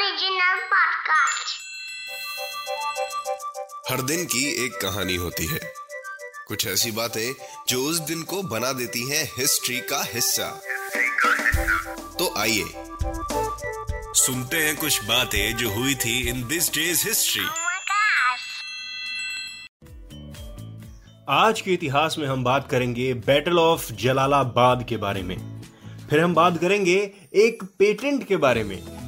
Original podcast. हर दिन की एक कहानी होती है। कुछ ऐसी बातें जो उस दिन को बना देती हैं हिस्ट्री का हिस्सा। तो आइए सुनते हैं कुछ बातें जो हुई थी इन दिस डेज़ हिस्ट्री! आज के इतिहास में हम बात करेंगे बैटल ऑफ़ जलालाबाद के बारे में। फिर हम बात करेंगे एक पेटेंट के बारे में।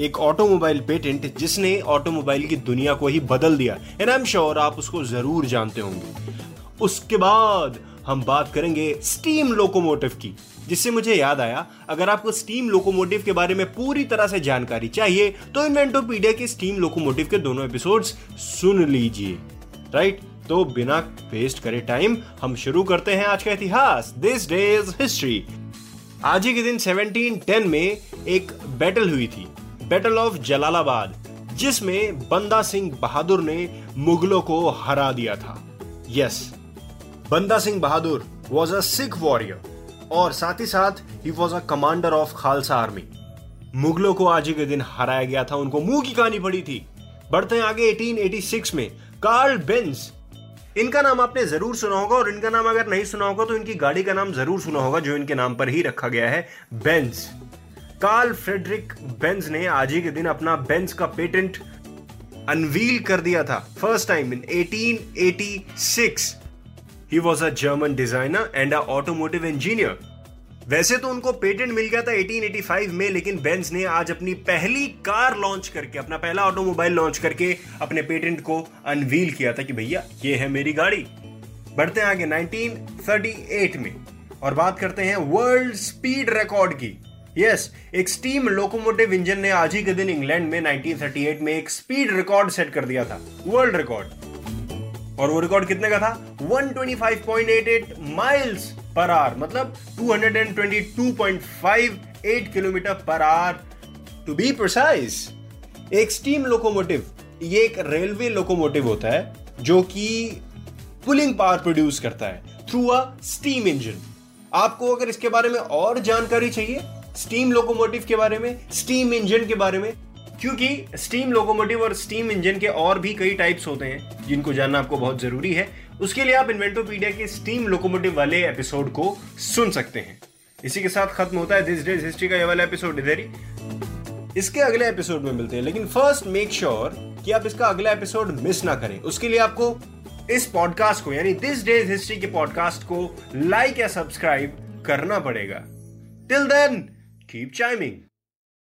एक ऑटोमोबाइल पेटेंट जिसने ऑटोमोबाइल की दुनिया को ही बदल दिया। एंड आई एम श्योर आप उसको ज़रूर जानते होंगे। उसके बाद हम बात करेंगे स्टीम लोकोमोटिव की, जिससे मुझे याद आया, अगर आपको स्टीम लोकोमोटिव के बारे में पूरी तरह से जानकारी चाहिए तो इन्वेंटोपीडिया के स्टीम लोकोमोटिव के दोनों एपिसोड्स सुन लीजिए। राइट तो बिना वेस्ट करे टाइम हम शुरू करते हैं आज का इतिहास। दिस डेज़ हिस्ट्री आज ही के दिन 1710 में एक बैटल हुई थी। बैटल ऑफ़ जलालाबाद जिसमें बंदा सिंह बहादुर ने मुगलों को हरा दिया था। Yes Banda Singh Bahadur was a Sikh warrior और साथ ही साथ ही was a commander of Khalsa army मुगलों को आज ही के दिन हराया गया था, उनको मुँह की कहानी पड़ी थी। बढ़ते हैं आगे 1886 में कार्ल बेंस इनका नाम आपने ज़रूर सुना होगा और इनका नाम अगर नहीं सुना होगा तो इनकी गाड़ी का नाम ज़रूर सुना होगा, जो इनके नाम पर ही रखा गया है बेंज कार्ल फ्रेडरिक बेंज ने आज ही के दिन अपना बेंज का पेटेंट अनवील कर दिया था first time in 1886 he was a German designer and a automotive engineer वैसे तो उनको पेटेंट मिल गया था 1885 में, लेकिन बेंज ने आज अपनी पहली कार लॉन्च करके, अपना पहला ऑटोमोबाइल लॉन्च करके अपने पेटेंट को अनवील किया था कि भैया, ये है मेरी गाड़ी। बढ़ते हैं आगे 1938 में। और बात करते हैं वर्ल्ड स्पीड रिकॉर्ड की। यस एक स्टीम लोकोमोटिव इंजन ने आज ही के दिन इंग्लैंड में 1938 में एक स्पीड रिकॉर्ड सेट कर दिया था वर्ल्ड रिकॉर्ड और वो रिकॉर्ड कितने का था? 125.88 माइल्स पर आवर मतलब 222.58 kilometre per hour to be precise एक स्टीम लोकोमोटिव ये एक रेलवे लोकोमोटिव होता है, जो कि पुलिंग पावर प्रोड्यूस करता है थ्रू अ स्टीम इंजन आपको अगर इसके बारे में और जानकारी चाहिए स्टीम लोकोमोटिव के बारे में, स्टीम इंजन के बारे में, क्योंकि स्टीम लोकोमोटिव और स्टीम इंजन के और भी कई टाइप्स होते हैं, जिनको जानना आपको बहुत ज़रूरी है। उसके लिए आप इन्वेंटोपीडिया के स्टीम लोकोमोटिव वाले एपिसोड को सुन सकते हैं। इसी के साथ खत्म होता है दिस डेज़ हिस्ट्री का ये वाला एपिसोड इधर ही। इसके अगले एपिसोड में मिलते हैं, लेकिन फ़र्स्ट मेक श्योर कि आप इसका अगला एपिसोड मिस ना करें। उसके लिए आपको इस पॉडकास्ट को, यानी दिस डेज़ हिस्ट्री के पॉडकास्ट को लाइक या सब्सक्राइब करना पड़ेगा। Till then keep chiming.